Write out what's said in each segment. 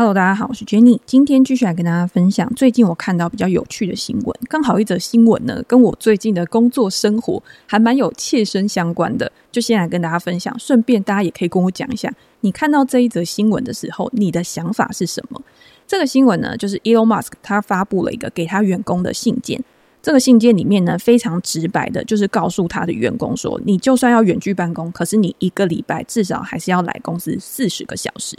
Hello，大家好，我是 Jenny。今天继续来跟大家分享最近我看到比较有趣的新闻。刚好一则新闻呢，跟我最近的工作生活还蛮有切身相关的，就先来跟大家分享。顺便大家也可以跟我讲一下，你看到这一则新闻的时候，你的想法是什么？这个新闻呢，就是 Elon Musk 他发布了一个给他员工的信件。这个信件里面呢，非常直白的，就是告诉他的员工说，你就算要远距办公，可是你一个礼拜至少还是要来公司四十个小时。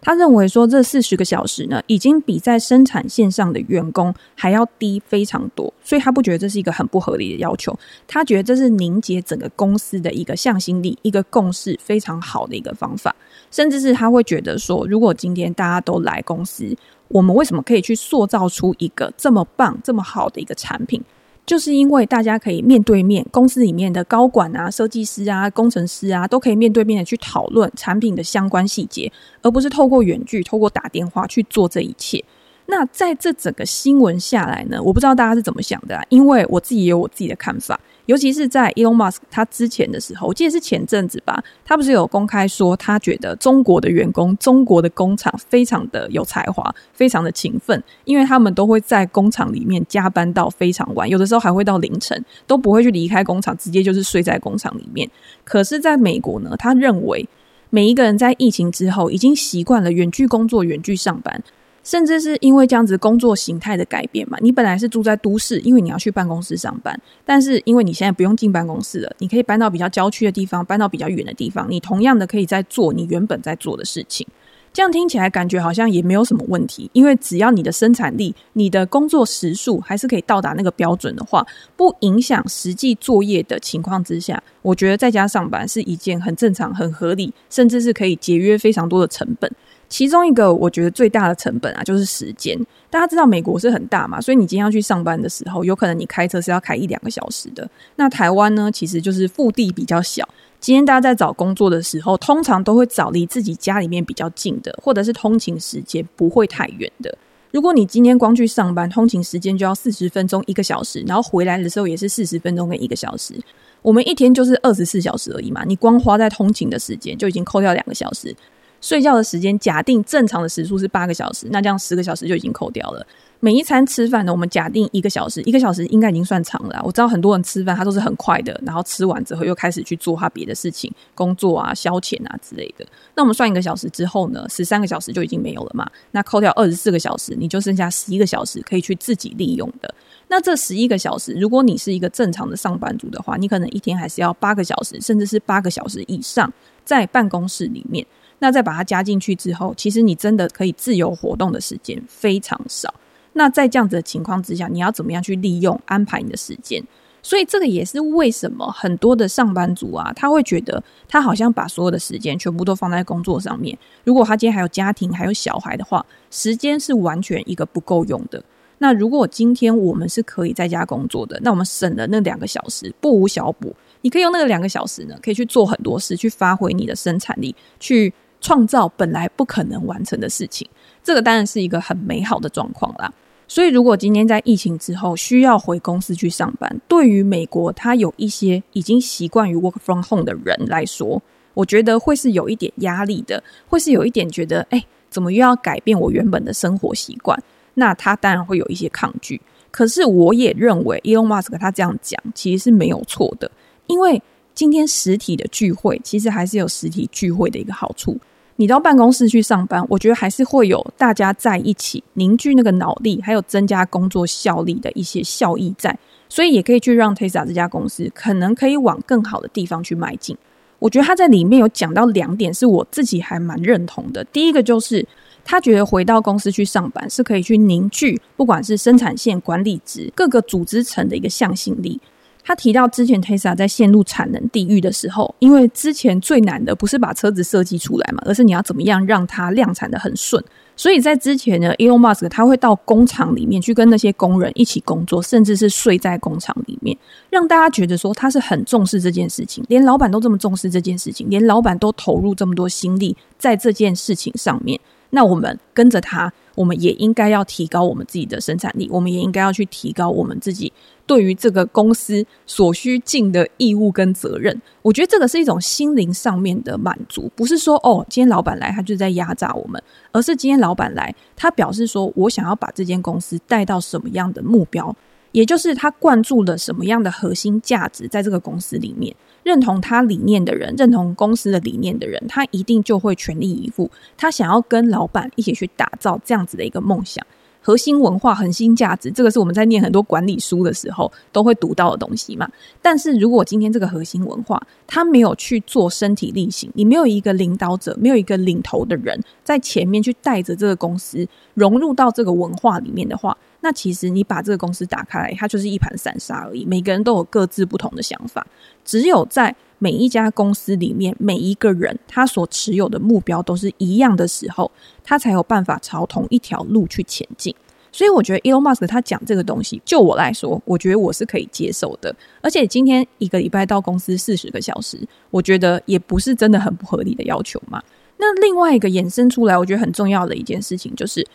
他认为说，这四十个小时呢，已经比在生产线上的员工还要低非常多，所以他不觉得这是一个很不合理的要求。他觉得这是凝结整个公司的一个向心力、一个共识非常好的一个方法。甚至是他会觉得说，如果今天大家都来公司，我们为什么可以去塑造出一个这么棒、这么好的一个产品？就是因为大家可以面对面，公司里面的高管啊、设计师啊、工程师啊，都可以面对面的去讨论产品的相关细节，而不是透过远距、透过打电话去做这一切。那在这整个新闻下来呢，我不知道大家是怎么想的啊，因为我自己也有我自己的看法。尤其是在 Elon Musk 他之前的时候，我记得是前阵子吧，他不是有公开说他觉得中国的员工、中国的工厂非常的有才华，非常的勤奋，因为他们都会在工厂里面加班到非常晚，有的时候还会到凌晨，都不会去离开工厂，直接就是睡在工厂里面。可是，在美国呢，他认为每一个人在疫情之后已经习惯了远距工作、远距上班。甚至是因为这样子工作形态的改变嘛，你本来是住在都市，因为你要去办公室上班，但是因为你现在不用进办公室了，你可以搬到比较郊区的地方，搬到比较远的地方，你同样的可以在做你原本在做的事情。这样听起来感觉好像也没有什么问题，因为只要你的生产力、你的工作时数还是可以到达那个标准的话，不影响实际作业的情况之下，我觉得在家上班是一件很正常、很合理，甚至是可以节约非常多的成本。其中一个我觉得最大的成本啊，就是时间。大家知道美国是很大嘛，所以你今天要去上班的时候，有可能你开车是要开一两个小时的。那台湾呢，其实就是腹地比较小。今天大家在找工作的时候，通常都会找离自己家里面比较近的，或者是通勤时间不会太远的。如果你今天光去上班，通勤时间就要四十分钟一个小时，然后回来的时候也是四十分钟跟一个小时。我们一天就是二十四小时而已嘛，你光花在通勤的时间就已经扣掉两个小时。睡觉的时间假定正常的时数是八个小时，那这样十个小时就已经扣掉了。每一餐吃饭呢，我们假定一个小时，一个小时应该已经算长了。我知道很多人吃饭他都是很快的，然后吃完之后又开始去做他别的事情，工作啊、消遣啊之类的。那我们算一个小时之后呢，十三个小时就已经没有了嘛。那扣掉二十四个小时，你就剩下十一个小时可以去自己利用的。那这十一个小时，如果你是一个正常的上班族的话，你可能一天还是要八个小时，甚至是八个小时以上在办公室里面。那再把它加进去之后，其实你真的可以自由活动的时间非常少。那在这样子的情况之下，你要怎么样去利用安排你的时间？所以这个也是为什么很多的上班族啊，他会觉得他好像把所有的时间全部都放在工作上面。如果他今天还有家庭还有小孩的话，时间是完全一个不够用的。那如果今天我们是可以在家工作的，那我们省了那两个小时，不无小补。你可以用那个两个小时呢，可以去做很多事，去发挥你的生产力，去。创造本来不可能完成的事情，这个当然是一个很美好的状况啦。所以，如果今天在疫情之后需要回公司去上班，对于美国他有一些已经习惯于 work from home 的人来说，我觉得会是有一点压力的，会是有一点觉得，哎，怎么又要改变我原本的生活习惯？那他当然会有一些抗拒。可是，我也认为 Elon Musk 他这样讲其实是没有错的，因为。今天实体的聚会其实还是有实体聚会的一个好处。你到办公室去上班，我觉得还是会有大家在一起凝聚那个脑力，还有增加工作效率的一些效益在，所以也可以去让 Tesla 这家公司可能可以往更好的地方去迈进。我觉得他在里面有讲到两点，是我自己还蛮认同的。第一个就是他觉得回到公司去上班是可以去凝聚，不管是生产线、管理职各个组织层的一个向心力。他提到之前 Tesla 在陷入产能地狱的时候，因为之前最难的不是把车子设计出来嘛，而是你要怎么样让它量产得很顺。所以在之前呢，Elon Musk 他会到工厂里面去跟那些工人一起工作，甚至是睡在工厂里面，让大家觉得说他是很重视这件事情。连老板都这么重视这件事情，连老板都投入这么多心力在这件事情上面，那我们跟着他。我们也应该要提高我们自己的生产力，我们也应该要去提高我们自己对于这个公司所需尽的义务跟责任。我觉得这个是一种心灵上面的满足，不是说哦，今天老板来他就在压榨我们，而是今天老板来，他表示说我想要把这间公司带到什么样的目标。也就是他灌注了什么样的核心价值在这个公司里面，认同他理念的人，认同公司的理念的人，他一定就会全力以赴。他想要跟老板一起去打造这样子的一个梦想。核心文化、核心价值，这个是我们在念很多管理书的时候都会读到的东西嘛。但是如果今天这个核心文化他没有去做身体力行，你没有一个领导者，没有一个领头的人在前面去带着这个公司融入到这个文化里面的话，那其实你把这个公司打开来，它就是一盘散沙而已。每个人都有各自不同的想法，只有在每一家公司里面，每一个人他所持有的目标都是一样的时候，他才有办法朝同一条路去前进。所以我觉得 Elon Musk 他讲这个东西，就我来说，我觉得我是可以接受的。而且今天一个礼拜到公司四十个小时，我觉得也不是真的很不合理的要求嘛。那另外一个衍生出来，我觉得很重要的一件事情就是。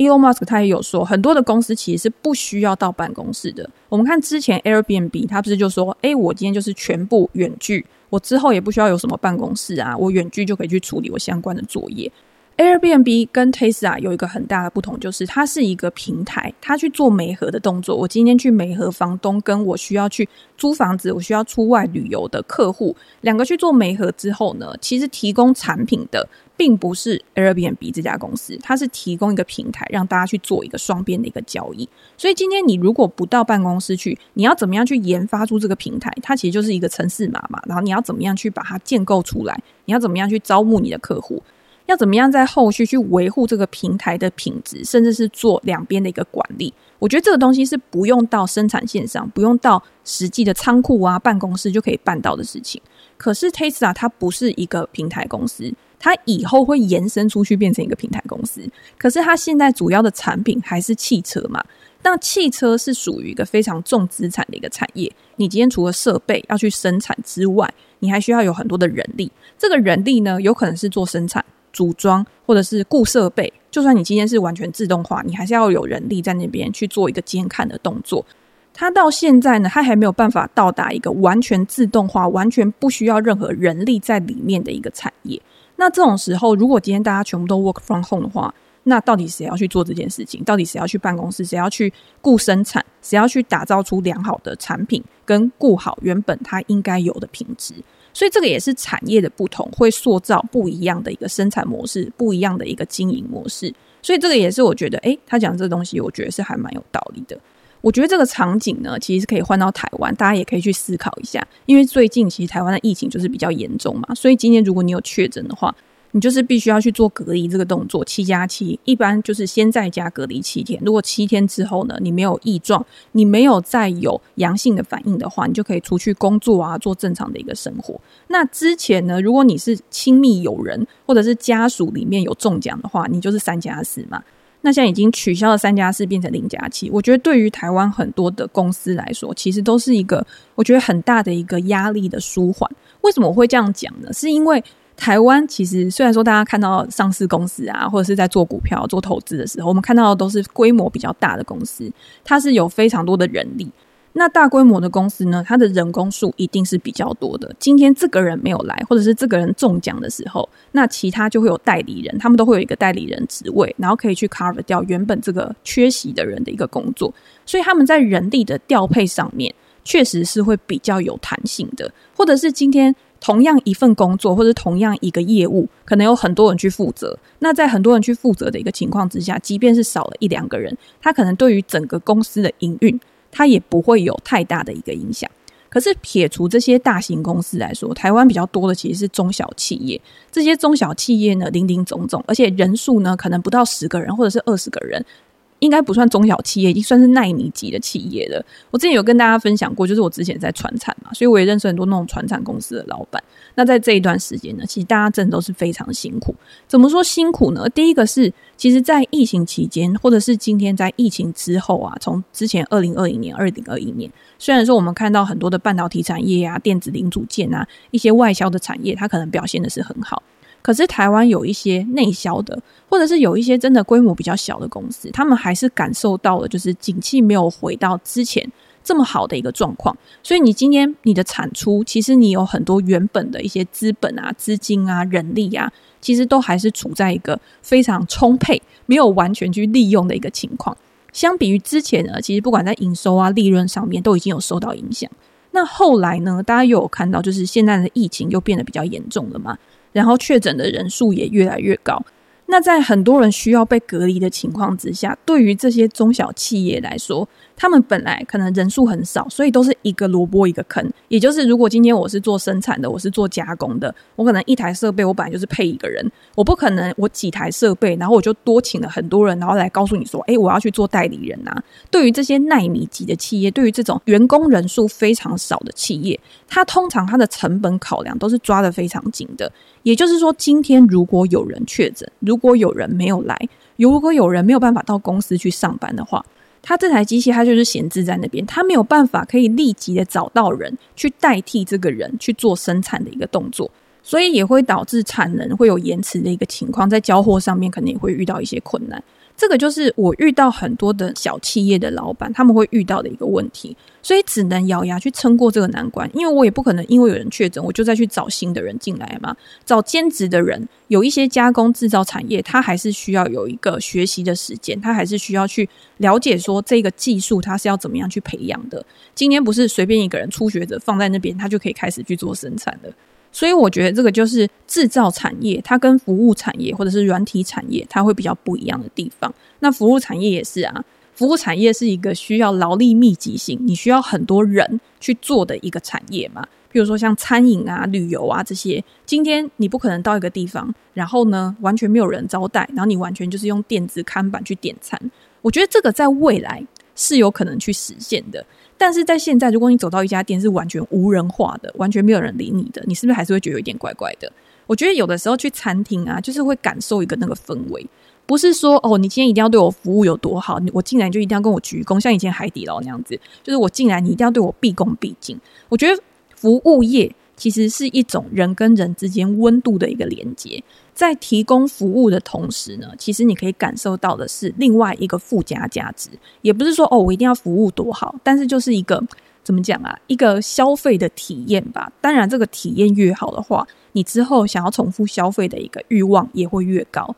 Elon Musk 他也有说，很多的公司其实是不需要到办公室的。我们看之前 Airbnb，他不是就说，诶，我今天就是全部远距，我之后也不需要有什么办公室啊，我远距就可以去处理我相关的作业。Airbnb 跟 Tesla 有一个很大的不同，就是它是一个平台，它去做媒合的动作。我今天去媒合房东，跟我需要去租房子，我需要出外旅游的客户，两个去做媒合之后呢，其实提供产品的并不是 Airbnb 这家公司，它是提供一个平台，让大家去做一个双边的一个交易。所以今天你如果不到办公室去，你要怎么样去研发出这个平台？它其实就是一个城市码嘛，然后你要怎么样去把它建构出来？你要怎么样去招募你的客户？要怎么样在后续去维护这个平台的品质，甚至是做两边的一个管理？我觉得这个东西是不用到生产线上，不用到实际的仓库啊、办公室就可以办到的事情。可是 Tesla 它不是一个平台公司，它以后会延伸出去变成一个平台公司。可是它现在主要的产品还是汽车嘛？那汽车是属于一个非常重资产的一个产业。你今天除了设备要去生产之外，你还需要有很多的人力。这个人力呢，有可能是做生产。组装或者是雇设备，就算你今天是完全自动化，你还是要有人力在那边去做一个监看的动作。它到现在呢，它还没有办法到达一个完全自动化、完全不需要任何人力在里面的一个产业。那这种时候，如果今天大家全部都 work from home 的话，那到底谁要去做这件事情？到底谁要去办公室？谁要去顾生产？谁要去打造出良好的产品，跟顾好原本它应该有的品质？所以这个也是产业的不同，会塑造不一样的一个生产模式，不一样的一个经营模式。所以这个也是我觉得，诶，他讲这个东西，我觉得是还蛮有道理的。我觉得这个场景呢，其实是可以换到台湾，大家也可以去思考一下，因为最近其实台湾的疫情就是比较严重嘛，所以今天如果你有确诊的话。你就是必须要去做隔离这个动作，七加七，一般就是先在家隔离七天。如果七天之后呢，你没有异状，你没有再有阳性的反应的话，你就可以出去工作啊，做正常的一个生活。那之前呢，如果你是亲密友人或者是家属里面有中奖的话，你就是三加四嘛。那现在已经取消了三加四，变成零加七。我觉得对于台湾很多的公司来说，其实都是一个我觉得很大的一个压力的舒缓。为什么我会这样讲呢？是因为。台湾其实虽然说大家看到上市公司啊，或者是在做股票、做投资的时候，我们看到的都是规模比较大的公司，它是有非常多的人力。那大规模的公司呢，它的人工数一定是比较多的。今天这个人没有来，或者是这个人中奖的时候，那其他就会有代理人，他们都会有一个代理人职位，然后可以去 cover 掉原本这个缺席的人的一个工作。所以他们在人力的调配上面，确实是会比较有弹性的，或者是今天。同样一份工作，或者同样一个业务，可能有很多人去负责。那在很多人去负责的一个情况之下，即便是少了一两个人，他可能对于整个公司的营运，他也不会有太大的一个影响。可是撇除这些大型公司来说，台湾比较多的其实是中小企业。这些中小企业呢，林林总总，而且人数呢，可能不到十个人，或者是二十个人。应该不算中小企业，已经算是奈米级的企业了。我之前有跟大家分享过，就是我之前在传产嘛，所以我也认识很多那种传产公司的老板。那在这一段时间呢，其实大家真的都是非常辛苦。怎么说辛苦呢？第一个是，其实，在疫情期间，或者是今天在疫情之后啊，从之前二零二零年、二零二一年，虽然说我们看到很多的半导体产业啊、电子零组件啊、一些外销的产业，它可能表现的是很好。可是台湾有一些内销的，或者是有一些真的规模比较小的公司，他们还是感受到了，就是景气没有回到之前这么好的一个状况。所以你今天你的产出，其实你有很多原本的一些资本啊、资金啊、人力啊，其实都还是处在一个非常充沛、没有完全去利用的一个情况。相比于之前呢，其实不管在营收啊、利润上面，都已经有受到影响。那后来呢，大家又有看到，就是现在的疫情又变得比较严重了嘛，然后确诊的人数也越来越高。那在很多人需要被隔离的情况之下，对于这些中小企业来说，他们本来可能人数很少，所以都是一个萝卜一个坑。也就是，如果今天我是做生产的，我是做加工的，我可能一台设备我本来就是配一个人，我不可能我几台设备，然后我就多请了很多人，然后来告诉你说，诶，我要去做代理人呐。对于这些奈米级的企业，对于这种员工人数非常少的企业，它通常它的成本考量都是抓得非常紧的。也就是说，今天如果有人确诊，如果有人没有来，如果有人没有办法到公司去上班的话，他这台机器它就是闲置在那边，它没有办法可以立即的找到人去代替这个人去做生产的一个动作，所以也会导致产能会有延迟的一个情况，在交货上面可能也会遇到一些困难。这个就是我遇到很多的小企业的老板，他们会遇到的一个问题，所以只能咬牙去撑过这个难关。因为我也不可能因为有人确诊，我就再去找新的人进来嘛。找兼职的人，有一些加工制造产业，他还是需要有一个学习的时间，他还是需要去了解说这个技术他是要怎么样去培养的。今天不是随便一个人初学者放在那边，他就可以开始去做生产的。所以我觉得这个就是制造产业，它跟服务产业或者是软体产业，它会比较不一样的地方。那服务产业也是啊，服务产业是一个需要劳力密集性，你需要很多人去做的一个产业嘛。比如说像餐饮啊、旅游啊这些，今天你不可能到一个地方，然后呢完全没有人招待，然后你完全就是用电子看板去点餐。我觉得这个在未来是有可能去实现的。但是在现在，如果你走到一家店是完全无人化的，完全没有人理你的，你是不是还是会觉得有点怪怪的？我觉得有的时候去餐厅啊，就是会感受一个那个氛围，不是说哦，你今天一定要对我服务有多好，我进来就一定要跟我鞠躬，像以前海底捞那样子，就是我进来你一定要对我毕恭毕敬。我觉得服务业其实是一种人跟人之间温度的一个连接。在提供服务的同时呢，其实你可以感受到的是另外一个附加价值，也不是说哦，我一定要服务多好，但是就是一个怎么讲啊，一个消费的体验吧。当然，这个体验越好的话，你之后想要重复消费的一个欲望也会越高。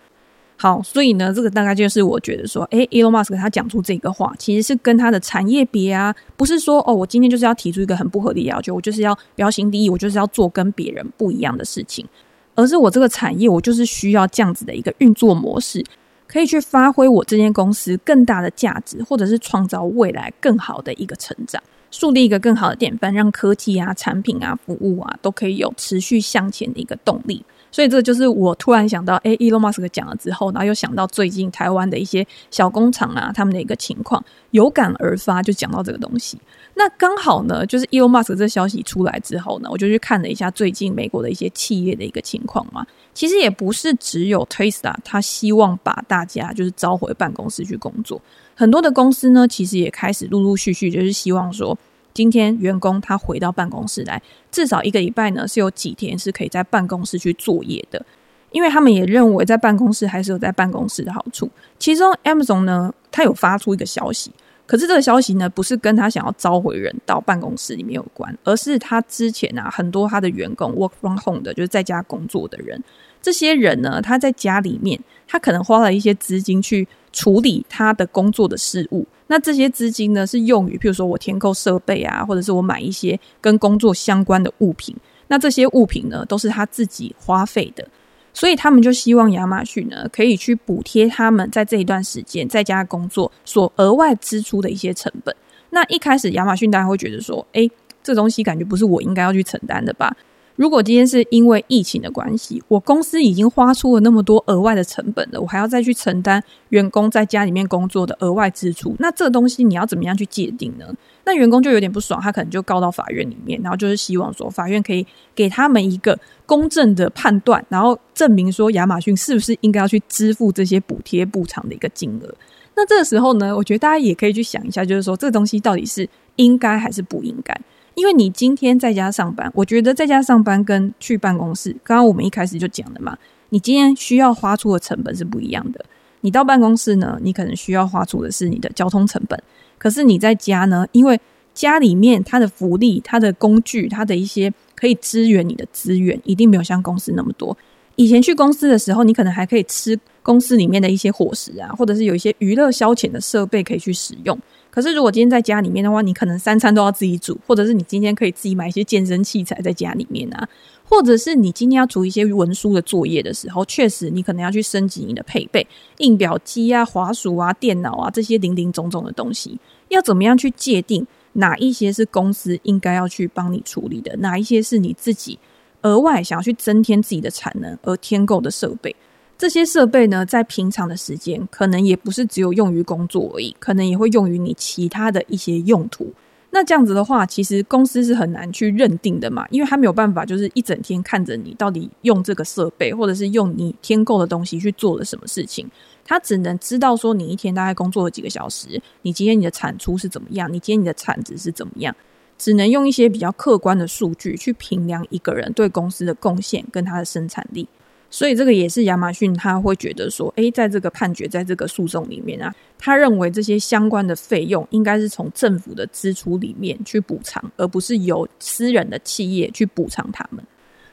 好，所以呢，这个大概就是我觉得说，诶，Elon Musk 他讲出这个话，其实是跟他的产业别啊，不是说哦，我今天就是要提出一个很不合理的要求，我就是要标新立异，我就是要做跟别人不一样的事情。而是我这个产业，我就是需要这样子的一个运作模式，可以去发挥我这间公司更大的价值，或者是创造未来更好的一个成长，树立一个更好的典范，让科技啊、产品啊、服务啊都可以有持续向前的一个动力。所以这就是我突然想到，诶，Elon Musk 讲了之后，然后又想到最近台湾的一些小工厂啊，他们的一个情况，有感而发，就讲到这个东西。那刚好呢，就是 Elon Musk 这消息出来之后呢，我就去看了一下最近美国的一些企业的一个情况嘛。其实也不是只有 Tesla，他希望把大家就是召回办公室去工作，很多的公司呢，其实也开始陆陆续续就是希望说。今天员工他回到办公室来，至少一个礼拜呢，是有几天是可以在办公室去作业的，因为他们也认为在办公室还是有在办公室的好处。其中 Amazon 呢，他有发出一个消息，可是这个消息呢，不是跟他想要召回人到办公室里面有关，而是他之前啊，很多他的员工 work from home 的，就是在家工作的人，这些人呢，他在家里面，他可能花了一些资金去处理他的工作的事务。那这些资金呢，是用于，譬如说我添购设备啊，或者是我买一些跟工作相关的物品。那这些物品呢，都是他自己花费的，所以他们就希望亚马逊呢，可以去补贴他们在这一段时间在家工作所额外支出的一些成本。那一开始亚马逊大家会觉得说，诶，这东西感觉不是我应该要去承担的吧？如果今天是因为疫情的关系，我公司已经花出了那么多额外的成本了，我还要再去承担员工在家里面工作的额外支出，那这东西你要怎么样去界定呢？那员工就有点不爽，他可能就告到法院里面，然后就是希望说法院可以给他们一个公正的判断，然后证明说亚马逊是不是应该要去支付这些补贴补偿的一个金额。那这个时候呢，我觉得大家也可以去想一下，就是说这个东西到底是应该还是不应该？因为你今天在家上班，我觉得在家上班跟去办公室，刚刚我们一开始就讲了嘛，你今天需要花出的成本是不一样的。你到办公室呢，你可能需要花出的是你的交通成本，可是你在家呢，因为家里面它的福利、它的工具、它的一些可以支援你的资源，一定没有像公司那么多。以前去公司的时候，你可能还可以吃公司里面的一些伙食啊，或者是有一些娱乐消遣的设备可以去使用。可是如果今天在家里面的话，你可能三餐都要自己煮，或者是你今天可以自己买一些健身器材在家里面啊，或者是你今天要做一些文书的作业的时候，确实你可能要去升级你的配备，印表机啊、滑鼠啊、电脑啊这些零零总总的东西，要怎么样去界定哪一些是公司应该要去帮你处理的，哪一些是你自己额外想要去增添自己的产能而添购的设备？这些设备呢，在平常的时间，可能也不是只有用于工作而已，可能也会用于你其他的一些用途。那这样子的话，其实公司是很难去认定的嘛，因为他没有办法，就是一整天看着你到底用这个设备，或者是用你添购的东西去做了什么事情。他只能知道说，你一天大概工作了几个小时，你今天你的产出是怎么样，你今天你的产值是怎么样，只能用一些比较客观的数据去评量一个人对公司的贡献跟他的生产力。所以这个也是亚马逊他会觉得说，诶，在这个判决，在这个诉讼里面啊，他认为这些相关的费用应该是从政府的支出里面去补偿，而不是由私人的企业去补偿他们。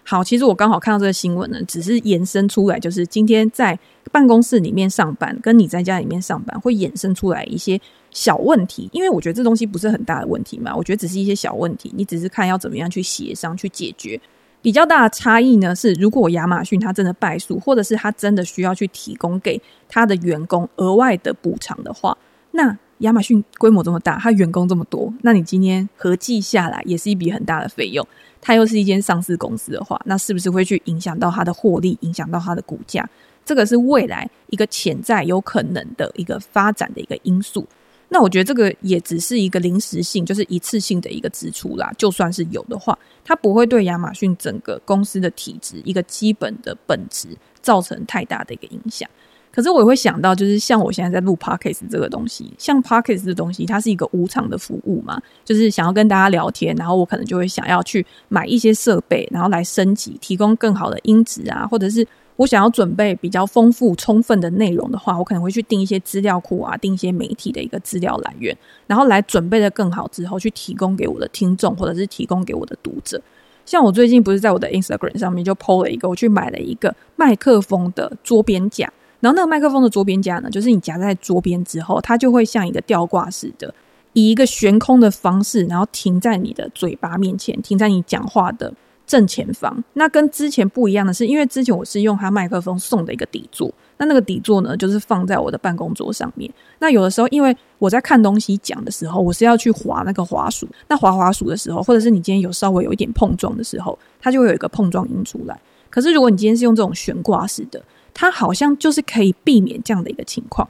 好，其实我刚好看到这个新闻呢，只是延伸出来，就是今天在办公室里面上班，跟你在家里面上班会衍生出来一些小问题，因为我觉得这东西不是很大的问题嘛，我觉得只是一些小问题，你只是看要怎么样去协商去解决。比较大的差异呢，是如果亚马逊它真的败诉，或者是它真的需要去提供给它的员工额外的补偿的话，那亚马逊规模这么大，它员工这么多，那你今天合计下来也是一笔很大的费用。它又是一间上市公司的话，那是不是会去影响到它的获利，影响到它的股价？这个是未来一个潜在有可能的一个发展的一个因素。那我觉得这个也只是一个临时性，就是一次性的一个支出啦。就算是有的话，它不会对亚马逊整个公司的体质、一个基本的本质造成太大的一个影响。可是我也会想到，就是像我现在在录 Podcast 这个东西，像 Podcast 的东西，它是一个无偿的服务嘛，就是想要跟大家聊天，然后我可能就会想要去买一些设备，然后来升级，提供更好的音质啊，或者是。我想要准备比较丰富、充分的内容的话，我可能会去订一些资料库啊，订一些媒体的一个资料来源，然后来准备的更好之后，去提供给我的听众或者是提供给我的读者。像我最近不是在我的 Instagram 上面就 PO 了一个，我去买了一个麦克风的桌边架，然后那个麦克风的桌边架呢，就是你夹在桌边之后，它就会像一个吊挂似的，以一个悬空的方式，然后停在你的嘴巴面前，停在你讲话的。正前方，那跟之前不一样的是，因为之前我是用它麦克风送的一个底座，那那个底座呢，就是放在我的办公桌上面。那有的时候，因为我在看东西讲的时候，我是要去滑那个滑鼠，那滑滑鼠的时候，或者是你今天有稍微有一点碰撞的时候，它就会有一个碰撞音出来。可是如果你今天是用这种悬挂式的，它好像就是可以避免这样的一个情况。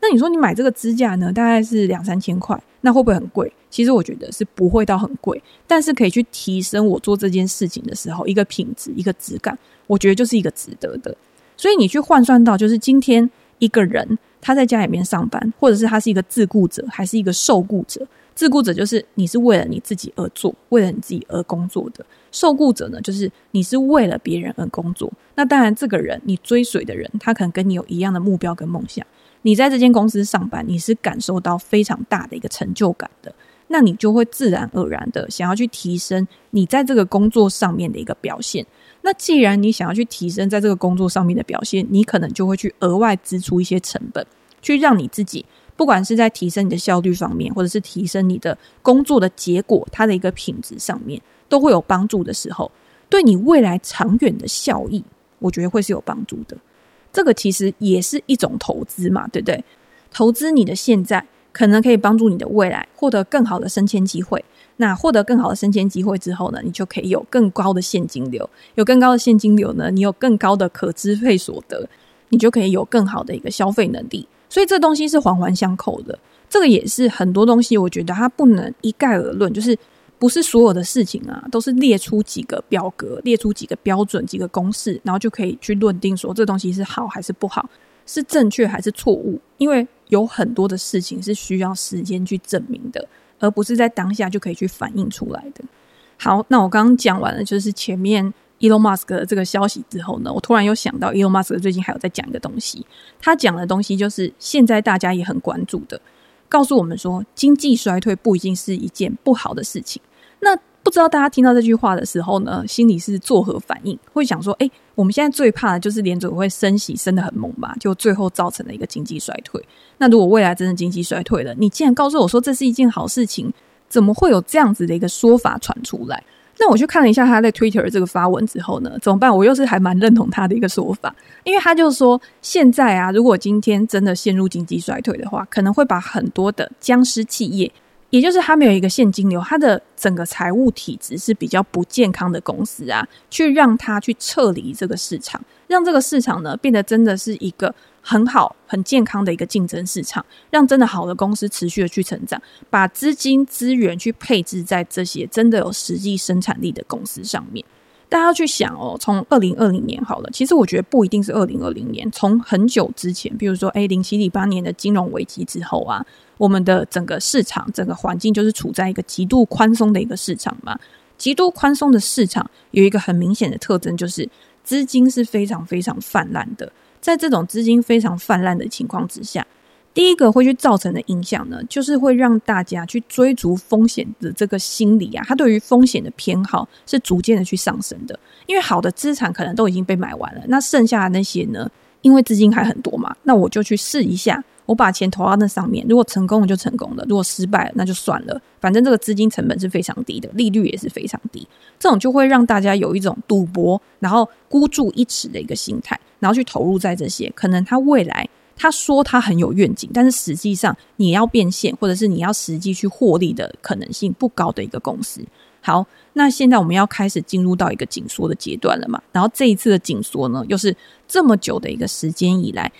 那你说你买这个支架呢，大概是两三千块，那会不会很贵？其实我觉得是不会到很贵，但是可以去提升我做这件事情的时候一个品质、一个质感，我觉得就是一个值得的。所以你去换算到，就是今天一个人他在家里面上班，或者是他是一个自雇者，还是一个受雇者。自雇者就是你是为了你自己而做，为了你自己而工作的；受雇者呢，就是你是为了别人而工作。那当然，这个人你追随的人，他可能跟你有一样的目标跟梦想。你在这间公司上班，你是感受到非常大的一个成就感的，那你就会自然而然的想要去提升你在这个工作上面的一个表现。那既然你想要去提升在这个工作上面的表现，你可能就会去额外支出一些成本，去让你自己不管是在提升你的效率方面，或者是提升你的工作的结果，它的一个品质上面都会有帮助的时候，对你未来长远的效益，我觉得会是有帮助的。这个其实也是一种投资嘛，对不对？投资你的现在，可能可以帮助你的未来获得更好的升迁机会。那获得更好的升迁机会之后呢，你就可以有更高的现金流。有更高的现金流呢，你有更高的可支配所得，你就可以有更好的一个消费能力。所以这东西是环环相扣的。这个也是很多东西，我觉得它不能一概而论，就是。不是所有的事情啊，都是列出几个表格，列出几个标准、几个公式，然后就可以去论定说这东西是好还是不好，是正确还是错误。因为有很多的事情是需要时间去证明的。而不是在当下就可以去反映出来的。好，那我刚刚讲完了，就是前面 Elon Musk 的这个消息之后呢，我突然又想到 Elon Musk 最近还有在讲一个东西，他讲的东西就是现在大家也很关注的，告诉我们说经济衰退不一定是一件不好的事情。那不知道大家听到这句话的时候呢，心里是作何反应？会想说，诶，我们现在最怕的就是联准会升息升得很猛吧，就最后造成了一个经济衰退。那如果未来真的经济衰退了，你既然告诉我说这是一件好事情，怎么会有这样子的一个说法传出来？那我去看了一下他在 Twitter 这个发文之后呢，怎么办？我又是还蛮认同他的一个说法，因为他就说，现在啊，如果今天真的陷入经济衰退的话，可能会把很多的僵尸企业。也就是他没有一个现金流，他的整个财务体质是比较不健康的公司啊，去让他去撤离这个市场，让这个市场呢变得真的是一个很好、很健康的一个竞争市场，让真的好的公司持续的去成长，把资金资源去配置在这些真的有实际生产力的公司上面。大家要去想哦，从二零二零年好了，其实我觉得不一定是二零二零年，从很久之前，比如说哎，零七零八年的金融危机之后啊。我们的整个市场、整个环境就是处在一个极度宽松的一个市场嘛。极度宽松的市场有一个很明显的特征，就是资金是非常非常泛滥的。在这种资金非常泛滥的情况之下，第一个会去造成的影响呢，就是会让大家去追逐风险的这个心理啊，他对于风险的偏好是逐渐的去上升的。因为好的资产可能都已经被买完了，那剩下的那些呢，因为资金还很多嘛，那我就去试一下。我把钱投到那上面，如果成功了就成功了，如果失败了那就算了。反正这个资金成本是非常低的，利率也是非常低，这种就会让大家有一种赌博，然后孤注一掷的一个心态，然后去投入在这些可能他未来他说他很有愿景，但是实际上你要变现或者是你要实际去获利的可能性不高的一个公司。好，那现在我们要开始进入到一个紧缩的阶段了嘛？然后这一次的紧缩呢，又是这么久的一个时间以来。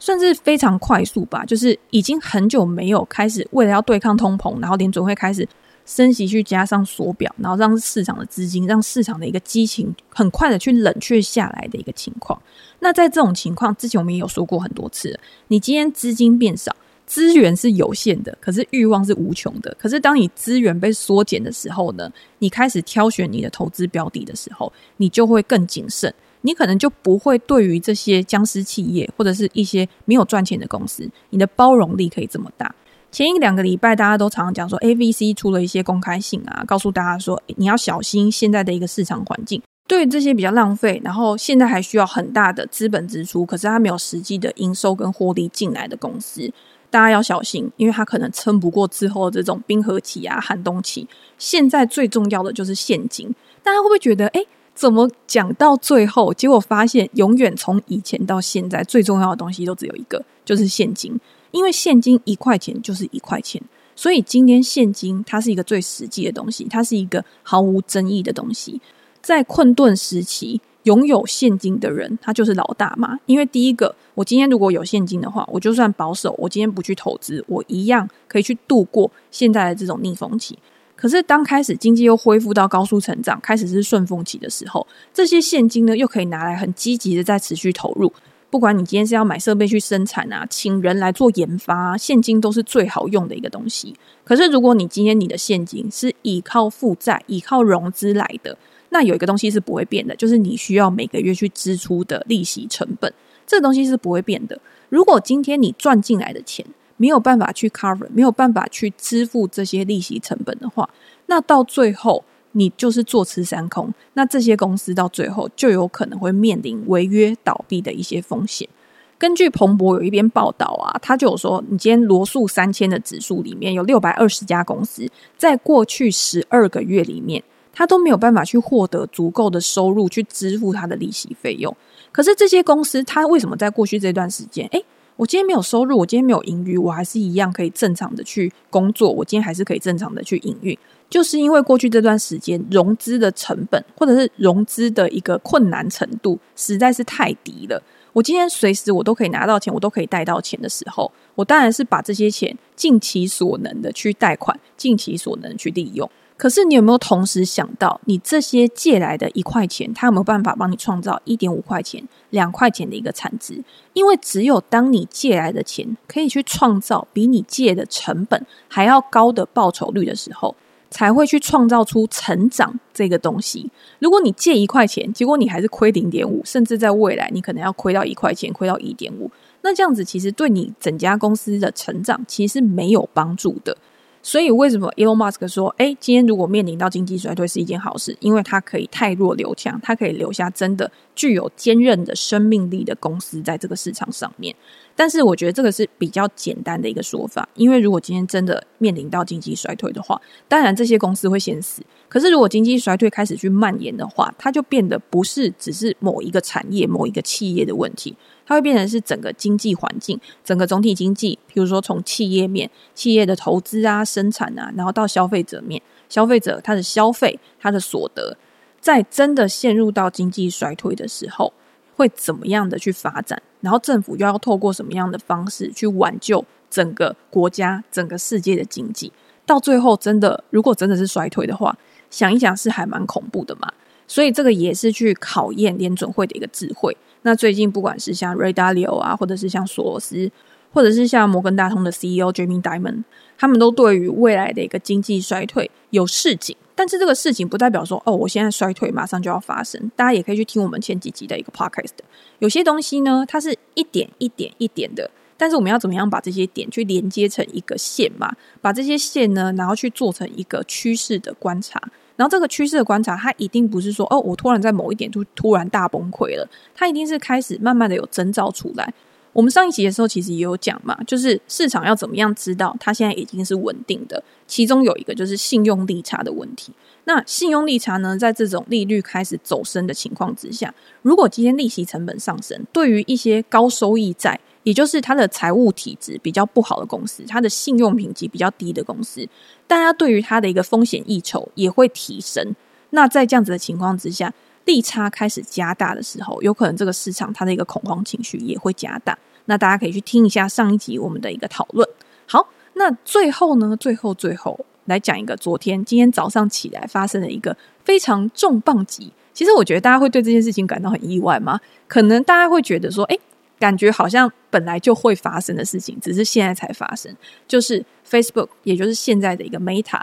算是非常快速吧，就是已经很久没有开始为了要对抗通膨，然后联准会开始升息，去加上缩表，然后让市场的资金、让市场的一个激情很快的去冷却下来的一个情况。那在这种情况之前，我们也有说过很多次，你今天资金变少，资源是有限的，可是欲望是无穷的。可是当你资源被缩减的时候呢，你开始挑选你的投资标的的时候，你就会更谨慎。你可能就不会对于这些僵尸企业或者是一些没有赚钱的公司，你的包容力可以这么大。前一两个礼拜，大家都常常讲说，AVC 出了一些公开信啊，告诉大家说，你要小心现在的一个市场环境。对于这些比较浪费，然后现在还需要很大的资本支出，可是它没有实际的营收跟获利进来的公司，大家要小心，因为它可能撑不过之后的这种冰河期啊、寒冬期。现在最重要的就是现金，大家会不会觉得，诶怎么讲到最后，结果发现永远从以前到现在最重要的东西都只有一个，就是现金。因为现金一块钱就是一块钱，所以今天现金它是一个最实际的东西，它是一个毫无争议的东西。在困顿时期，拥有现金的人他就是老大嘛。因为第一个，我今天如果有现金的话，我就算保守，我今天不去投资，我一样可以去度过现在的这种逆风期。可是，当开始经济又恢复到高速成长，开始是顺风期的时候，这些现金呢，又可以拿来很积极的再持续投入。不管你今天是要买设备去生产啊，请人来做研发啊，现金都是最好用的一个东西。可是，如果你今天你的现金是依靠负债、依靠融资来的，那有一个东西是不会变的，就是你需要每个月去支出的利息成本，这个东西是不会变的。如果今天你赚进来的钱，没有办法去 cover，没有办法去支付这些利息成本的话，那到最后你就是坐吃山空。那这些公司到最后就有可能会面临违约倒闭的一些风险。根据彭博有一篇报道啊，他就有说，你今天罗素三千的指数里面有六百二十家公司，在过去十二个月里面，他都没有办法去获得足够的收入去支付他的利息费用。可是这些公司，他为什么在过去这段时间，诶我今天没有收入，我今天没有盈余，我还是一样可以正常的去工作，我今天还是可以正常的去营运，就是因为过去这段时间融资的成本或者是融资的一个困难程度实在是太低了。我今天随时我都可以拿到钱，我都可以贷到钱的时候，我当然是把这些钱尽其所能的去贷款，尽其所能去利用。可是你有没有同时想到，你这些借来的一块钱，它有没有办法帮你创造一点五块钱、两块钱的一个产值？因为只有当你借来的钱可以去创造比你借的成本还要高的报酬率的时候，才会去创造出成长这个东西。如果你借一块钱，结果你还是亏零点五，甚至在未来你可能要亏到一块钱，亏到一点五，那这样子其实对你整家公司的成长其实是没有帮助的。所以为什么 Elon Musk 说，哎，今天如果面临到经济衰退是一件好事，因为它可以汰弱留强，它可以留下真的具有坚韧的生命力的公司在这个市场上面。但是我觉得这个是比较简单的一个说法，因为如果今天真的面临到经济衰退的话，当然这些公司会先死。可是如果经济衰退开始去蔓延的话，它就变得不是只是某一个产业、某一个企业的问题。它会变成是整个经济环境，整个总体经济，比如说从企业面、企业的投资啊、生产啊，然后到消费者面，消费者他的消费、他的所得，在真的陷入到经济衰退的时候，会怎么样的去发展？然后政府又要透过什么样的方式去挽救整个国家、整个世界的经济？到最后，真的如果真的是衰退的话，想一想是还蛮恐怖的嘛。所以这个也是去考验联准会的一个智慧。那最近不管是像 Ray Dalio 啊，或者是像索罗斯，或者是像摩根大通的 CEO Jamie Dimon，他们都对于未来的一个经济衰退有示警。但是这个事情不代表说哦，我现在衰退马上就要发生。大家也可以去听我们前几集的一个 podcast。有些东西呢，它是一点一点一点的，但是我们要怎么样把这些点去连接成一个线嘛？把这些线呢，然后去做成一个趋势的观察。然后这个趋势的观察，它一定不是说哦，我突然在某一点突突然大崩溃了，它一定是开始慢慢的有征兆出来。我们上一集的时候其实也有讲嘛，就是市场要怎么样知道它现在已经是稳定的，其中有一个就是信用利差的问题。那信用利差呢，在这种利率开始走升的情况之下，如果今天利息成本上升，对于一些高收益债。也就是它的财务体质比较不好的公司，它的信用评级比较低的公司，大家对于它的一个风险溢酬也会提升。那在这样子的情况之下，利差开始加大的时候，有可能这个市场它的一个恐慌情绪也会加大。那大家可以去听一下上一集我们的一个讨论。好，那最后呢，最后最后来讲一个昨天今天早上起来发生的一个非常重磅级。其实我觉得大家会对这件事情感到很意外吗？可能大家会觉得说，诶。感觉好像本来就会发生的事情，只是现在才发生。就是 Facebook，也就是现在的一个 Meta，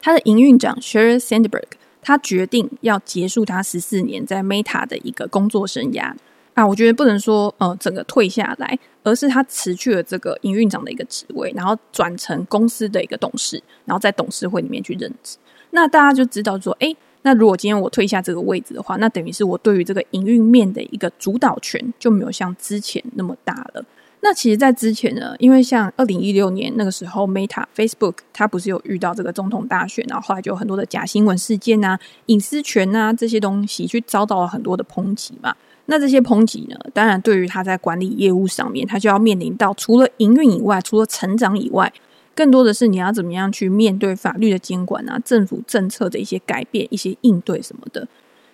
它的营运长 Sheryl Sandberg，他决定要结束他十四年在 Meta 的一个工作生涯啊。我觉得不能说呃整个退下来，而是他辞去了这个营运长的一个职位，然后转成公司的一个董事，然后在董事会里面去任职。那大家就知道说，诶。那如果今天我退下这个位置的话，那等于是我对于这个营运面的一个主导权就没有像之前那么大了。那其实，在之前呢，因为像二零一六年那个时候，Meta Facebook 它不是有遇到这个总统大选，然后后来就有很多的假新闻事件啊、隐私权啊这些东西，去遭到了很多的抨击嘛。那这些抨击呢，当然对于他在管理业务上面，他就要面临到除了营运以外，除了成长以外。更多的是你要怎么样去面对法律的监管啊，政府政策的一些改变、一些应对什么的。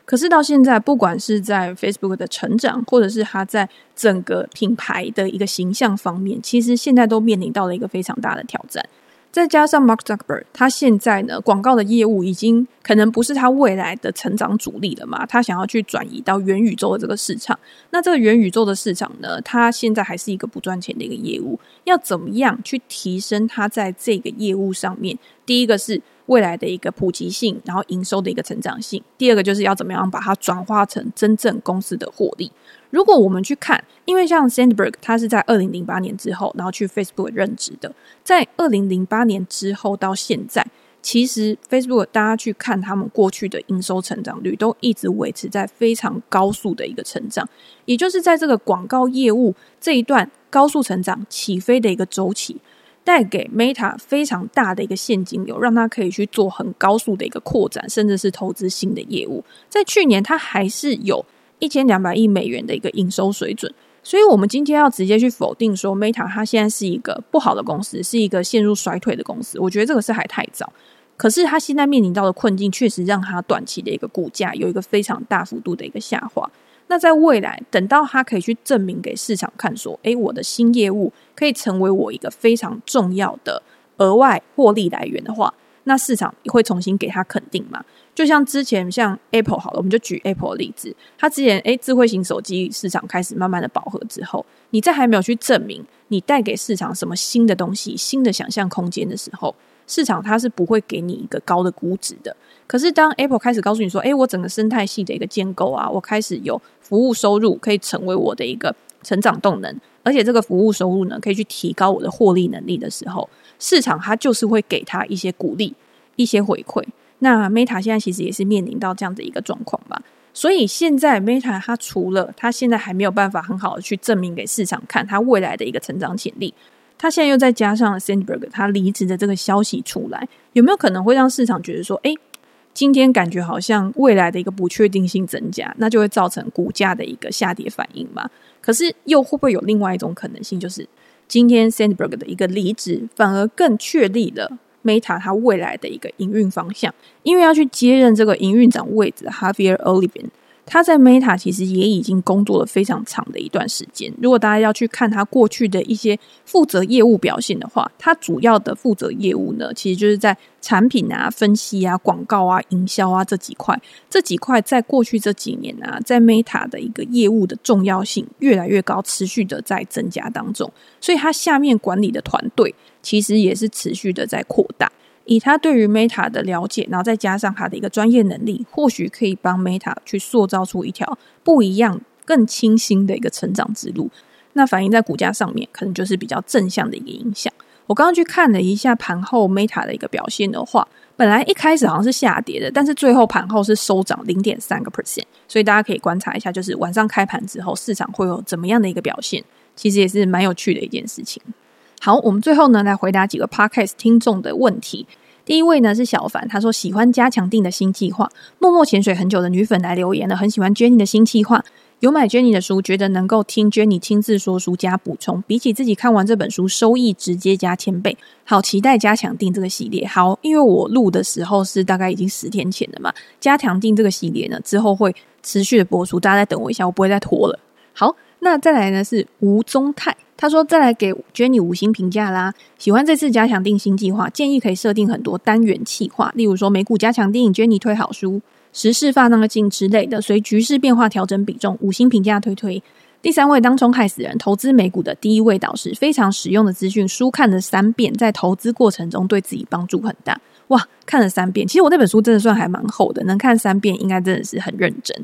可是到现在，不管是在 Facebook 的成长，或者是它在整个品牌的一个形象方面，其实现在都面临到了一个非常大的挑战。再加上 Mark Zuckerberg，他现在呢，广告的业务已经可能不是他未来的成长主力了嘛，他想要去转移到元宇宙的这个市场。那这个元宇宙的市场呢，它现在还是一个不赚钱的一个业务，要怎么样去提升它在这个业务上面？第一个是。未来的一个普及性，然后营收的一个成长性。第二个就是要怎么样把它转化成真正公司的获利。如果我们去看，因为像 Sandberg 他是在二零零八年之后，然后去 Facebook 任职的，在二零零八年之后到现在，其实 Facebook 大家去看他们过去的营收成长率，都一直维持在非常高速的一个成长，也就是在这个广告业务这一段高速成长起飞的一个周期。带给 Meta 非常大的一个现金流，让它可以去做很高速的一个扩展，甚至是投资新的业务。在去年，它还是有一千两百亿美元的一个营收水准。所以，我们今天要直接去否定说 Meta 它现在是一个不好的公司，是一个陷入衰退的公司，我觉得这个是还太早。可是，它现在面临到的困境，确实让它短期的一个股价有一个非常大幅度的一个下滑。那在未来，等到他可以去证明给市场看，说，诶，我的新业务可以成为我一个非常重要的额外获利来源的话，那市场会重新给他肯定嘛。就像之前像 Apple 好了，我们就举 Apple 的例子，它之前诶智慧型手机市场开始慢慢的饱和之后，你在还没有去证明你带给市场什么新的东西、新的想象空间的时候，市场它是不会给你一个高的估值的。可是当 Apple 开始告诉你说，诶，我整个生态系的一个建构啊，我开始有服务收入可以成为我的一个成长动能，而且这个服务收入呢，可以去提高我的获利能力的时候，市场它就是会给他一些鼓励、一些回馈。那 Meta 现在其实也是面临到这样的一个状况吧，所以现在 Meta 它除了它现在还没有办法很好的去证明给市场看它未来的一个成长潜力，他现在又再加上 Sandberg 他离职的这个消息出来，有没有可能会让市场觉得说，诶，今天感觉好像未来的一个不确定性增加，那就会造成股价的一个下跌反应嘛？可是又会不会有另外一种可能性，就是今天 Sandberg 的一个离职反而更确立了？Meta 它未来的一个营运方向，因为要去接任这个营运长位置，Javier Olivan，他在 Meta 其实也已经工作了非常长的一段时间。如果大家要去看他过去的一些负责业务表现的话，他主要的负责业务呢，其实就是在产品啊、分析啊、广告啊、营销啊这几块。这几块在过去这几年啊，在 Meta 的一个业务的重要性越来越高，持续的在增加当中。所以，他下面管理的团队。其实也是持续的在扩大，以他对于 Meta 的了解，然后再加上他的一个专业能力，或许可以帮 Meta 去塑造出一条不一样、更清新的一个成长之路。那反映在股价上面，可能就是比较正向的一个影响。我刚刚去看了一下盘后 Meta 的一个表现的话，本来一开始好像是下跌的，但是最后盘后是收涨零点三个 percent，所以大家可以观察一下，就是晚上开盘之后市场会有怎么样的一个表现，其实也是蛮有趣的一件事情。好，我们最后呢来回答几个 Podcast 听众的问题。第一位呢是小凡，他说喜欢加强定的新计划。默默潜水很久的女粉来留言了，很喜欢 Jenny 的新计划，有买 Jenny 的书，觉得能够听 Jenny 亲自说书加补充，比起自己看完这本书收益直接加千倍。好期待加强定这个系列。好，因为我录的时候是大概已经十天前了嘛，加强定这个系列呢之后会持续的播出，大家再等我一下，我不会再拖了。好，那再来呢是吴宗泰。他说：“再来给 Jenny 五星评价啦！喜欢这次加强定新计划，建议可以设定很多单元企划，例如说美股加强定、Jenny 推好书、时事放大镜之类的，随局势变化调整比重。五星评价推推。第三位当冲害死人，投资美股的第一位导师，非常实用的资讯，书看了三遍，在投资过程中对自己帮助很大。哇，看了三遍，其实我那本书真的算还蛮厚的，能看三遍应该真的是很认真。”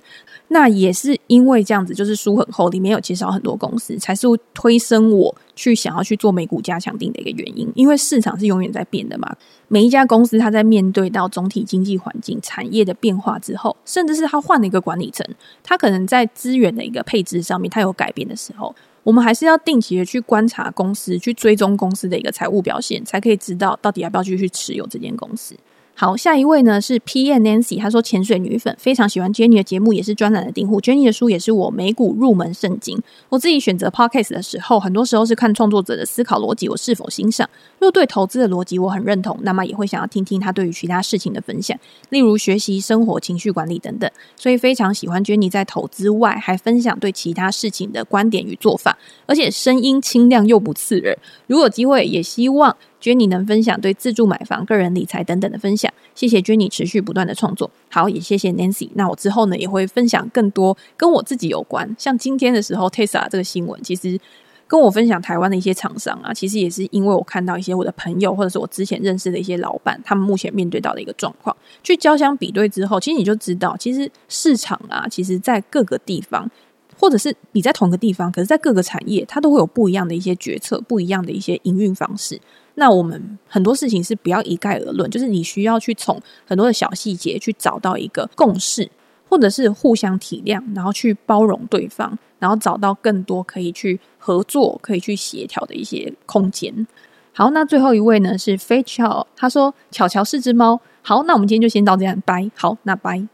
那也是因为这样子，就是书很厚，里面有介绍很多公司，才是推升我去想要去做美股加强定的一个原因。因为市场是永远在变的嘛，每一家公司它在面对到总体经济环境、产业的变化之后，甚至是它换了一个管理层，它可能在资源的一个配置上面它有改变的时候，我们还是要定期的去观察公司，去追踪公司的一个财务表现，才可以知道到底要不要继续持有这间公司。好，下一位呢是 P N Nancy，她说潜水女粉非常喜欢 Jenny 的节目，也是专栏的订户。Jenny 的书也是我美股入门圣经。我自己选择 Podcast 的时候，很多时候是看创作者的思考逻辑，我是否欣赏。若对投资的逻辑我很认同，那么也会想要听听他对于其他事情的分享，例如学习、生活、情绪管理等等。所以非常喜欢 Jenny 在投资外还分享对其他事情的观点与做法，而且声音清亮又不刺耳。如果有机会，也希望。Jenny 能分享对自住买房、个人理财等等的分享，谢谢 Jenny 持续不断的创作。好，也谢谢 Nancy。那我之后呢也会分享更多跟我自己有关，像今天的时候 Tesla 这个新闻，其实跟我分享台湾的一些厂商啊，其实也是因为我看到一些我的朋友或者是我之前认识的一些老板，他们目前面对到的一个状况，去交相比对之后，其实你就知道，其实市场啊，其实在各个地方。或者是你在同一个地方，可是，在各个产业，它都会有不一样的一些决策，不一样的一些营运方式。那我们很多事情是不要一概而论，就是你需要去从很多的小细节去找到一个共识，或者是互相体谅，然后去包容对方，然后找到更多可以去合作、可以去协调的一些空间。好，那最后一位呢是飞巧，他说巧巧是只猫。好，那我们今天就先到这样，拜。好，那拜。